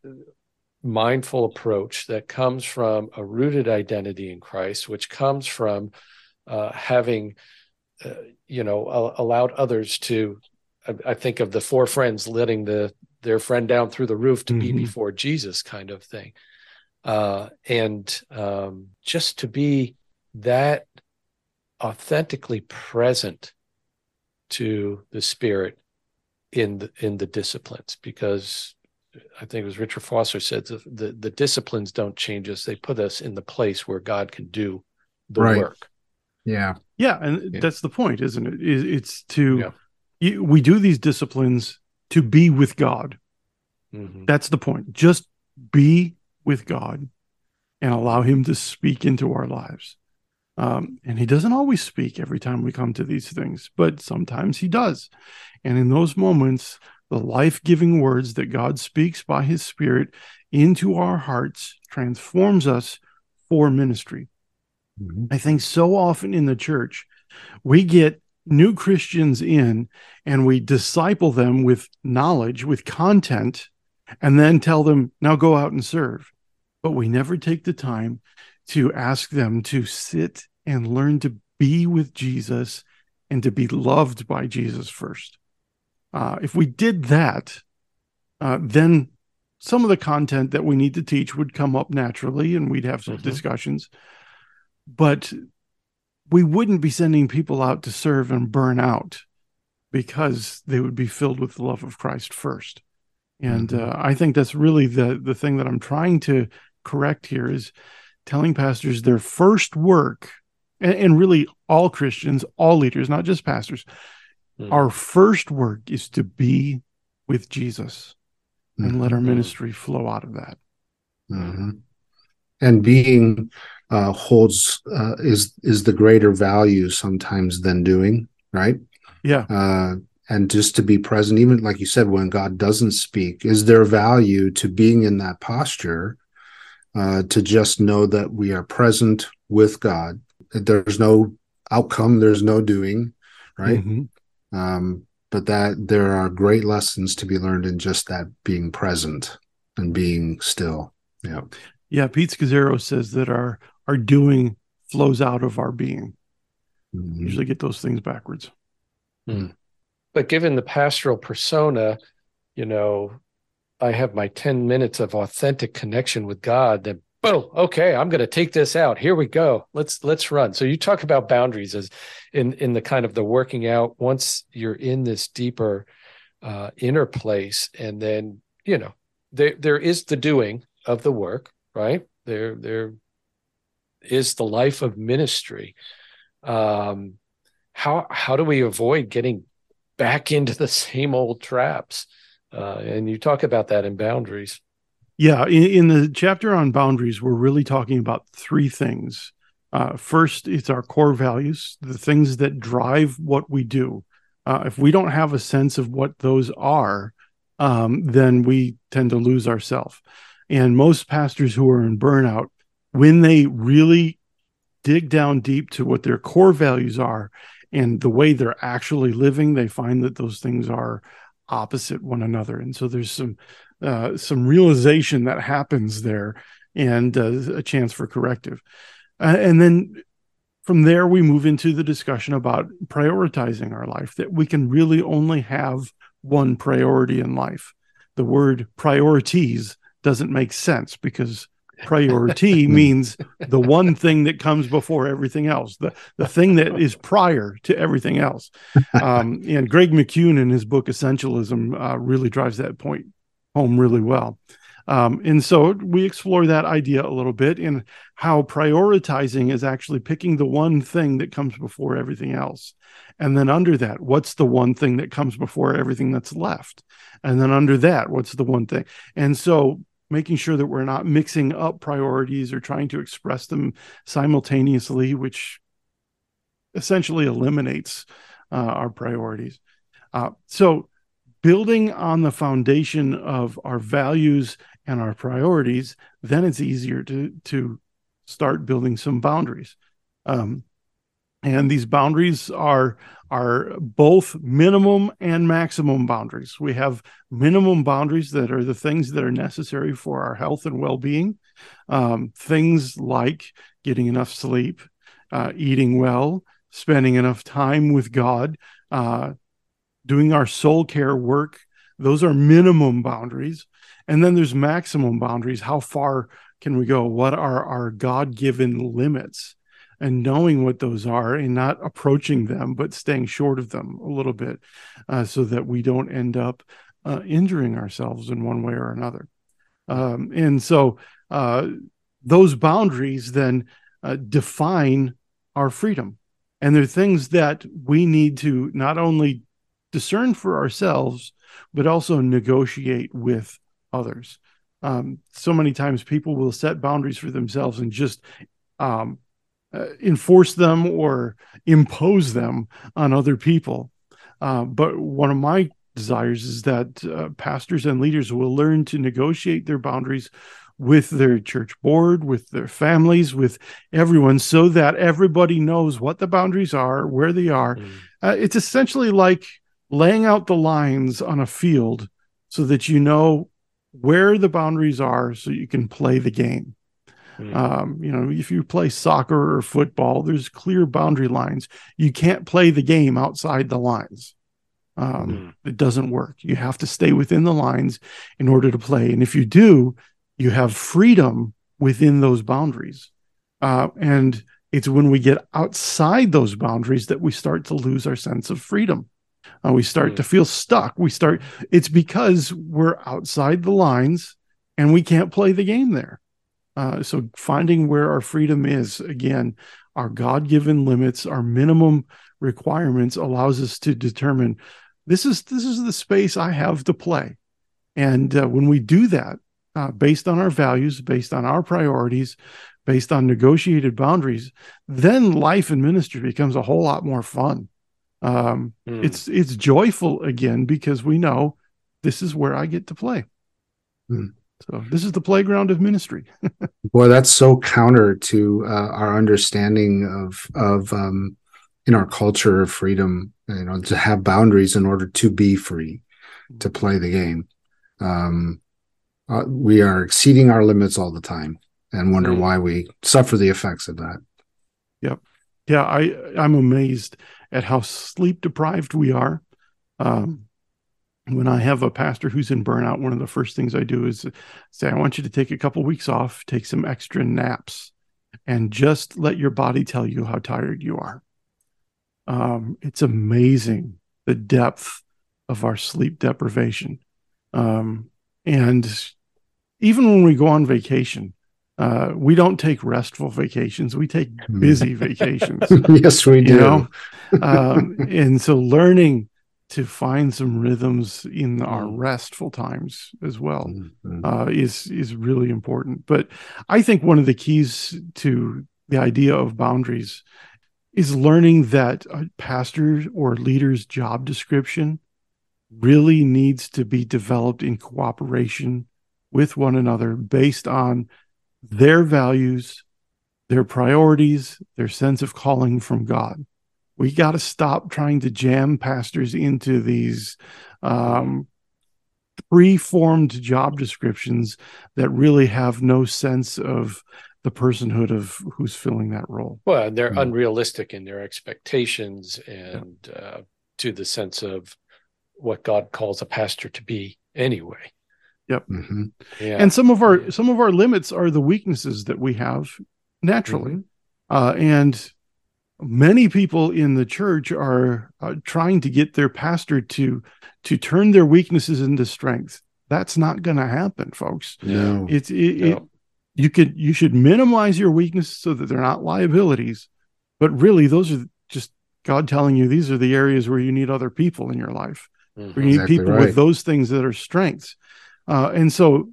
mindful approach that comes from a rooted identity in Christ, which comes from uh, having, uh, you know, allowed others to I, think of the four friends letting the their friend down through the roof to mm-hmm. be before Jesus, kind of thing, uh, and um, just to be that authentically present to the Spirit in the in the disciplines, because I think it was Richard Foster said the, the, the disciplines don't change us; they put us in the place where God can do the right. work. Yeah, yeah, and yeah. that's the point, isn't it? It's to yeah we do these disciplines to be with God. Mm-hmm. That's the point. Just be with God and allow Him to speak into our lives. Um, and He doesn't always speak every time we come to these things, but sometimes He does. And in those moments, the life giving words that God speaks by His Spirit into our hearts transforms us for ministry. Mm-hmm. I think so often in the church, we get new Christians in and we disciple them with knowledge, with content, and then tell them, now go out and serve. But we never take the time to ask them to sit and learn to be with Jesus and to be loved by Jesus first. Uh, if we did that, uh, then some of the content that we need to teach would come up naturally and we'd have some mm-hmm. discussions. But we wouldn't be sending people out to serve and burn out because they would be filled with the love of Christ first. And mm-hmm. uh, I think that's really the the thing that I'm trying to correct here is telling pastors their first work, and, and really all Christians, all leaders, not just pastors, mm-hmm. our first work is to be with Jesus and mm-hmm. let our mm-hmm. ministry flow out of that. Mm-hmm. And being uh, holds uh, is is the greater value sometimes than doing right? Yeah. Uh, and just to be present even like you said when god doesn't speak is there value to being in that posture uh, to just know that we are present with god? There's no outcome there's no doing right? Mm-hmm. um, but that there are great lessons to be learned in just that being present and being still. Yeah yeah pete scazzero says that our our doing flows out of our being. Mm-hmm. Usually get those things backwards. Mm. But given the pastoral persona, you know, I have my 10 minutes of authentic connection with God, then boom, okay, I'm going to take this out. Here we go. Let's let's run. So you talk about boundaries as in in the kind of the working out once you're in this deeper uh inner place and then, you know, there there is the doing of the work, right? There there is the life of ministry. Um, how how do we avoid getting back <laughs> into the same old traps? Uh, and you talk about that in boundaries. Yeah, in, in, the chapter on boundaries, we're really talking about three things. Uh, first, it's our core values, the things that drive what we do. Uh, if we don't have a sense of what those are, um, then we tend to lose ourselves. And most pastors who are in burnout when they really dig down deep to what their core values are and the way they're actually living, they find that those things are opposite one another. And so there's some uh, some realization that happens there and uh, a chance for corrective. Uh, and then from there, we move into the discussion about prioritizing our life, that we can really only have one priority in life. The word priorities doesn't make sense because <laughs> priority means the one thing that comes before everything else the the thing that is prior to everything else um, <laughs> and greg McKeown in his book essentialism uh, really drives that point home really well um, and so we explore that idea a little bit in how prioritizing is actually picking the one thing that comes before everything else. And then under that, what's the one thing that comes before everything that's left? And then under that, what's the one thing? And so making sure that we're not mixing up priorities or trying to express them simultaneously, which essentially eliminates uh, our priorities. Uh, so, building on the foundation of our values and our priorities, then it's easier to to start building some boundaries. Um, and these boundaries are are both minimum and maximum boundaries. We have minimum boundaries that are the things that are necessary for our health and well being, um, things like getting enough sleep, uh, eating well, spending enough time with God, uh, doing our soul care work. Those are minimum boundaries. And then there's maximum boundaries. How far can we go? What are our God given limits? And knowing what those are and not approaching them, but staying short of them a little bit uh, so that we don't end up uh, injuring ourselves in one way or another. Um, and so uh, those boundaries then uh, define our freedom. And they're things that we need to not only discern for ourselves, but also negotiate with others. Um, so many times people will set boundaries for themselves and just um, uh, enforce them or impose them on other people. Uh, but one of my desires is that uh, pastors and leaders will learn to negotiate their boundaries with their church board, with their families, with everyone, so that everybody knows what the boundaries are, where they are. Mm. Uh, it's essentially like laying out the lines on a field so that you know where the boundaries are so you can play the game. Mm. Um, you know, if you play soccer or football, there's clear boundary lines. You can't play the game outside the lines. Um, mm. It doesn't work. You have to stay within the lines in order to play. And if you do, you have freedom within those boundaries. Uh, and it's when we get outside those boundaries that we start to lose our sense of freedom. Uh, we start mm. to feel stuck. We start, it's because we're outside the lines and we can't play the game there. Uh, so finding where our freedom is, again, our God-given limits, our minimum requirements allows us to determine this is this is the space I have to play. And uh, when we do that, uh, based on our values, based on our priorities, based on negotiated boundaries, then life and ministry becomes a whole lot more fun. Um, mm. It's it's joyful again because we know this is where I get to play. Mm. So this is the playground of ministry. <laughs> Boy, that's so counter to uh, our understanding of of um, in our culture of freedom. You know, to have boundaries in order to be free, to play the game. Um, uh, we are exceeding our limits all the time, and wonder mm. why we suffer the effects of that. Yep. Yeah, I I'm amazed at how sleep deprived we are. Um, when I have a pastor who's in burnout, one of the first things I do is say, I want you to take a couple weeks off, take some extra naps, and just let your body tell you how tired you are. Um, it's amazing the depth of our sleep deprivation. Um, and even when we go on vacation, uh, we don't take restful vacations. We take busy <laughs> vacations. yes, we do. You know? <laughs> um, and so learning to find some rhythms in our mm. restful times as well mm-hmm. uh, is is really important. But I think one of the keys to the idea of boundaries is learning that a pastor or leader's job description really needs to be developed in cooperation with one another based on their values, their priorities, their sense of calling from God we got to stop trying to jam pastors into these um, pre-formed job descriptions that really have no sense of the personhood of who's filling that role. Well, they're mm-hmm. unrealistic in their expectations and yeah. uh, to the sense of what God calls a pastor to be anyway. Yep. Mm-hmm. Yeah. And some of our some of our limits are the weaknesses that we have naturally. Mm-hmm. Uh, and many people in the church are uh, trying to get their pastor to to turn their weaknesses into strength that's not going to happen folks no it's it, no. it, you could you should minimize your weaknesses so that they're not liabilities but really those are just god telling you these are the areas where you need other people in your life mm-hmm. you need exactly people right. with those things that are strengths uh, and so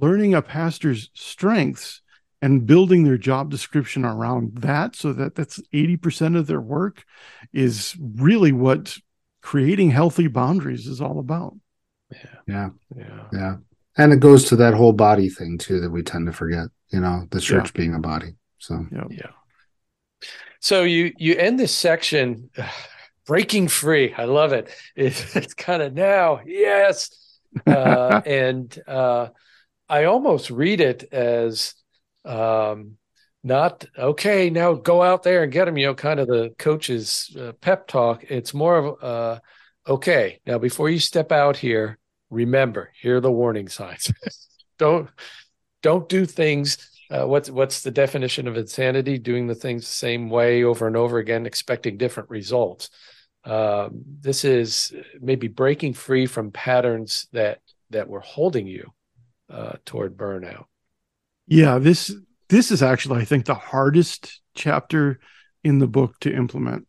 learning a pastor's strengths and building their job description around that so that that's 80% of their work is really what creating healthy boundaries is all about. Yeah. Yeah. Yeah. Yeah. And it goes to that whole body thing too that we tend to forget, you know, the church yeah. being a body. So, yeah. Yeah. So you you end this section <sighs> breaking free. I love it. It's, <laughs> it's kind of now, yes. Uh, <laughs> and uh, I almost read it as um, not okay. Now go out there and get them. You know, kind of the coach's uh, pep talk. It's more of uh, okay. Now before you step out here, remember here are the warning signs. <laughs> don't don't do things. Uh, what's what's the definition of insanity? Doing the things the same way over and over again, expecting different results. Um, this is maybe breaking free from patterns that that were holding you uh, toward burnout. Yeah, this this is actually, I think, the hardest chapter in the book to implement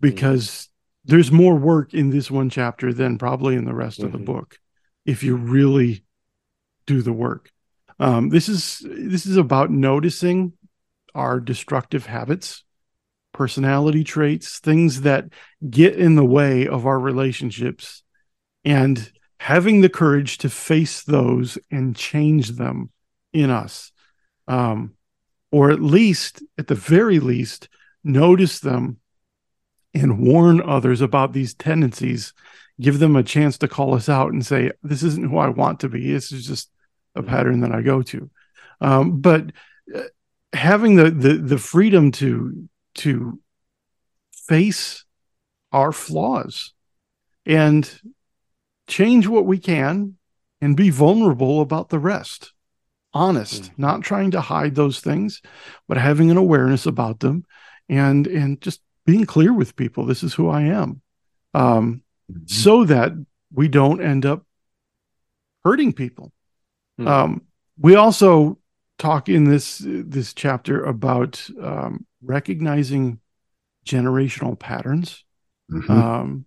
because mm-hmm. there's more work in this one chapter than probably in the rest mm-hmm. of the mm-hmm. book if you really do the work. Um, this is this is about noticing our destructive habits, personality traits, things that get in the way of our relationships, and having the courage to face those and change them in us. Um, or at least at the very least notice them and warn others about these tendencies. Give them a chance to call us out and say this isn't who i want to be. This is just a pattern that i go to. Um, but uh, having the, the the freedom to to face our flaws and change what we can and be vulnerable about the rest honest mm-hmm. not trying to hide those things but having an awareness about them and and just being clear with people this is who i am um, mm-hmm. so that we don't end up hurting people mm-hmm. um, we also talk in this this chapter about um, recognizing generational patterns mm-hmm. um,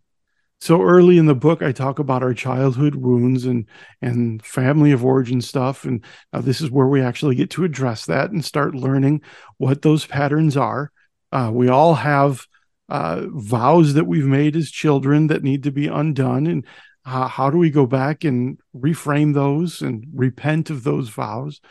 so early in the book i talk about our childhood wounds and and family of origin stuff and uh, this is where we actually get to address that and start learning what those patterns are. Uh, we all have uh, vows that we've made as children that need to be undone and how do we go back and reframe those and repent of those vows?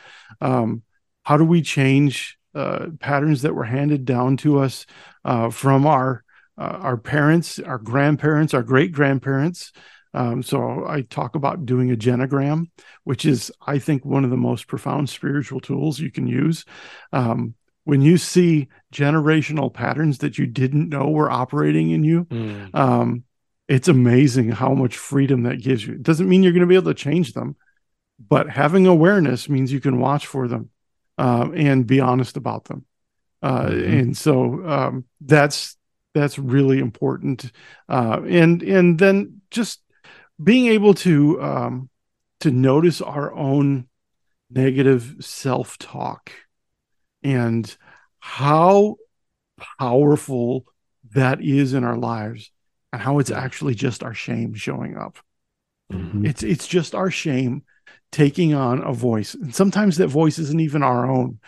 Um, how do we change uh, patterns that were handed down to us uh, from our uh, our parents, our grandparents, our great grandparents. Um, so I talk about doing a genogram, which is, I think, one of the most profound spiritual tools you can use. Um, when you see generational patterns that you didn't know were operating in you, mm. um, it's amazing how much freedom that gives you. It doesn't mean you're going to be able to change them, but having awareness means you can watch for them uh, and be honest about them. Uh, mm-hmm. And so um, that's that's really important. Uh, and and then just being able to um, to notice our own negative self-talk and how powerful that is in our lives and how it's actually just our shame showing up. Mm-hmm. it's it's just our shame taking on a voice. And sometimes that voice isn't even our own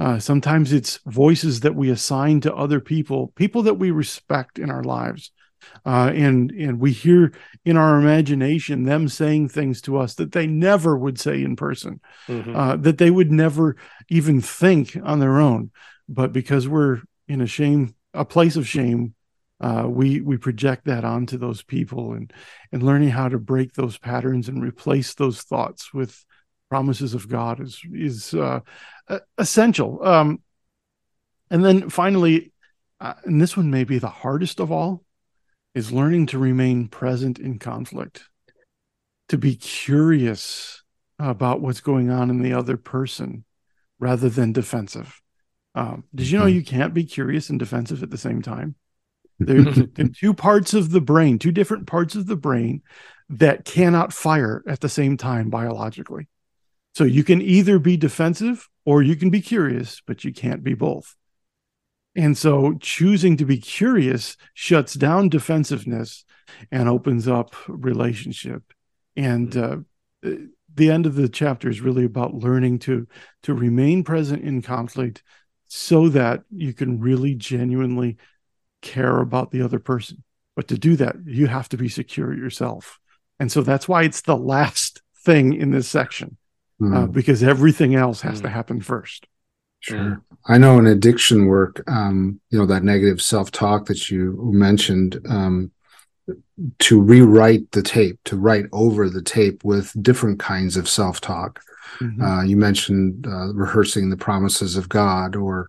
uh, sometimes it's voices that we assign to other people, people that we respect in our lives. Uh, and and we hear in our imagination them saying things to us that they never would say in person, mm-hmm. uh, that they would never even think on their own. But because we're in a shame, a place of shame, uh, we we project that onto those people, and and learning how to break those patterns and replace those thoughts with promises of God is is uh, essential. Um, and then finally, uh, and this one may be the hardest of all, is learning to remain present in conflict, to be curious about what's going on in the other person rather than defensive. Um, did you know mm-hmm. you can't be curious and defensive at the same time? <laughs> There are two parts of the brain, two different parts of the brain that cannot fire at the same time biologically. So you can either be defensive or you can be curious, but you can't be both. And so choosing to be curious shuts down defensiveness and opens up relationship. And mm-hmm. uh, the end of the chapter is really about learning to to remain present in conflict so that you can really genuinely care about the other person But to do that, you have to be secure yourself. And so that's why it's the last thing in this section, mm. uh, hmm. because everything else has mm. to happen first. Sure. I know in addiction work, um, you know, that negative self talk that you mentioned, um, to rewrite the tape, to write over the tape with different kinds of self talk. Mm-hmm. Uh, you mentioned uh, rehearsing the promises of God or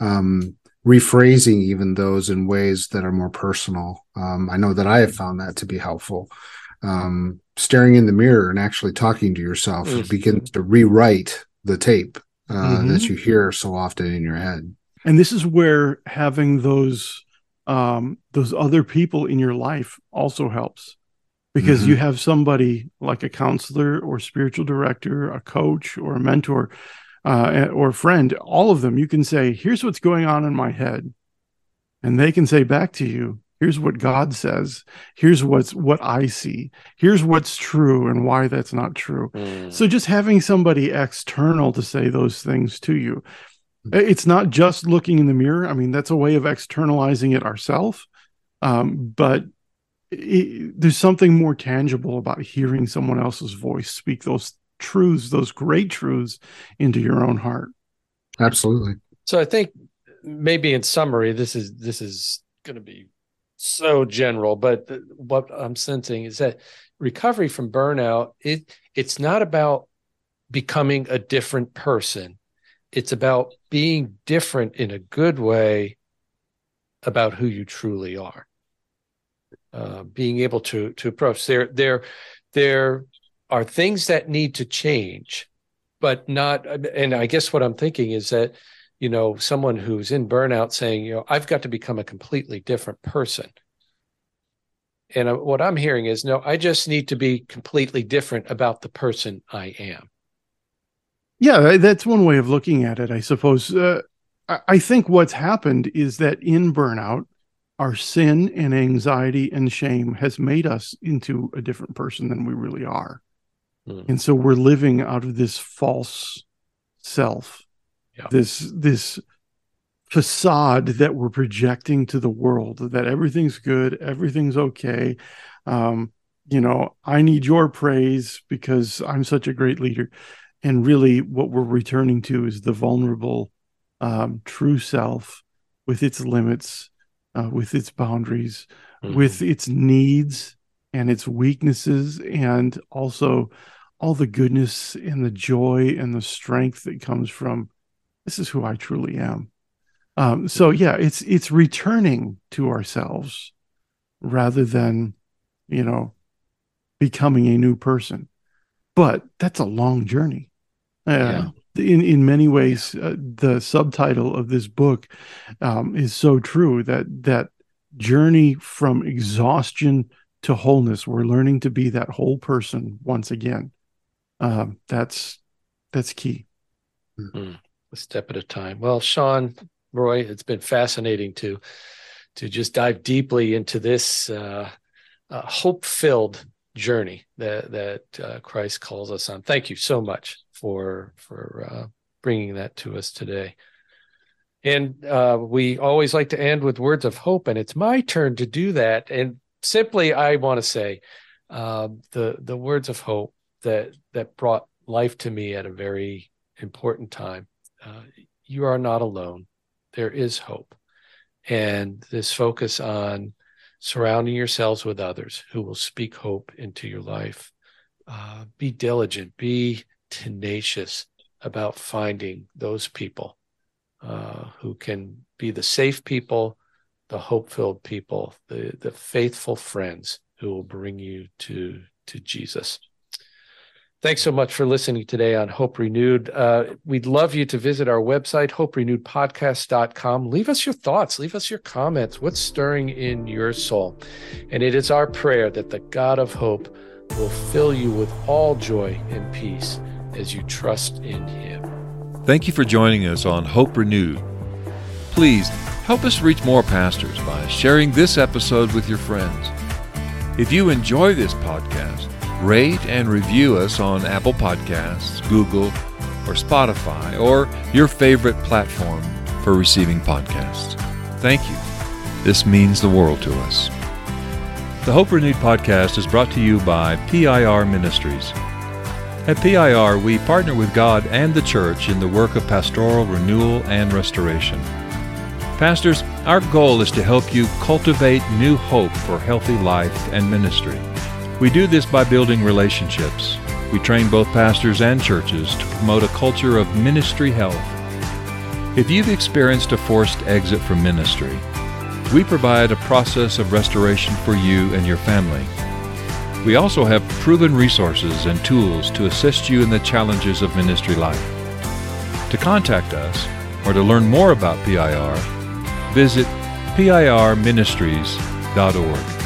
um, rephrasing even those in ways that are more personal. Um, I know that I have found that to be helpful. Um, staring in the mirror and actually talking to yourself mm-hmm. begins to rewrite the tape uh, mm-hmm. that you hear so often in your head. And this is where having those um, those other people in your life also helps because mm-hmm. you have somebody like a counselor or spiritual director, a coach or a mentor uh, or a friend. All of them, you can say, "Here's what's going on in my head," and they can say back to you, here's what god says. Here's what's what i see. Here's what's true and why that's not true. Mm. so just having somebody external to say those things to you it's not just looking in the mirror. I mean that's a way of externalizing it ourselves um, but it, there's something more tangible about hearing someone else's voice speak those truths those great truths into your own heart. Absolutely. So i think maybe in summary this is this is going to be so general, but what I'm sensing is that recovery from burnout it it's not about becoming a different person. It's about being different in a good way about who you truly are. Uh, being able to to approach there there there are things that need to change, but not. And I guess what I'm thinking is that you know, someone who's in burnout saying, you know, I've got to become a completely different person. And uh, what I'm hearing is, no, I just need to be completely different about the person I am. Yeah, that's one way of looking at it, I suppose. Uh, I think what's happened is that in burnout, our sin and anxiety and shame has made us into a different person than we really are. Mm. And so we're living out of this false self yeah. this this facade that we're projecting to the world that everything's good, everything's okay. Um, you know, I need your praise because I'm such a great leader. And really, what we're returning to is the vulnerable, um, true self with its limits, uh, with its boundaries, mm-hmm. with its needs and its weaknesses, and also all the goodness and the joy and the strength that comes from this is who I truly am. Um, so yeah, it's it's returning to ourselves rather than, you know, becoming a new person. But that's a long journey. Uh, yeah. In in many ways, uh, the subtitle of this book um, is so true that that journey from exhaustion to wholeness. We're learning to be that whole person once again. Um, that's that's key. Mm-hmm a step at a time. Well, Sean, Roy, it's been fascinating to to just dive deeply into this uh, uh, hope-filled journey that that uh, Christ calls us on. Thank you so much for for uh, bringing that to us today. And uh, we always like to end with words of hope, and it's my turn to do that. And simply, I want to say uh, the the words of hope that that brought life to me at a very important time you are not alone. There is hope. And this focus on surrounding yourselves with others who will speak hope into your life. Uh, be diligent, be tenacious about finding those people uh, who can be the safe people, the hope filled people, the, the faithful friends who will bring you to, to Jesus. Thanks so much for listening today on Hope Renewed. Uh, we'd love you to visit our website, hoperenewedpodcast.com. Leave us your thoughts, leave us your comments. What's stirring in your soul? And it is our prayer that the God of hope will fill you with all joy and peace as you trust in Him. Thank you for joining us on Hope Renewed. Please help us reach more pastors by sharing this episode with your friends. If you enjoy this podcast, rate and review us on Apple Podcasts, Google, or Spotify, or your favorite platform for receiving podcasts. Thank you. This means the world to us. The Hope Renewed podcast is brought to you by PIR Ministries. At PIR, we partner with God and the church in the work of pastoral renewal and restoration. Pastors, our goal is to help you cultivate new hope for healthy life and ministry. We do this by building relationships. We train both pastors and churches to promote a culture of ministry health. If you've experienced a forced exit from ministry, we provide a process of restoration for you and your family. We also have proven resources and tools to assist you in the challenges of ministry life. To contact us or to learn more about PIR, visit pirministries.org.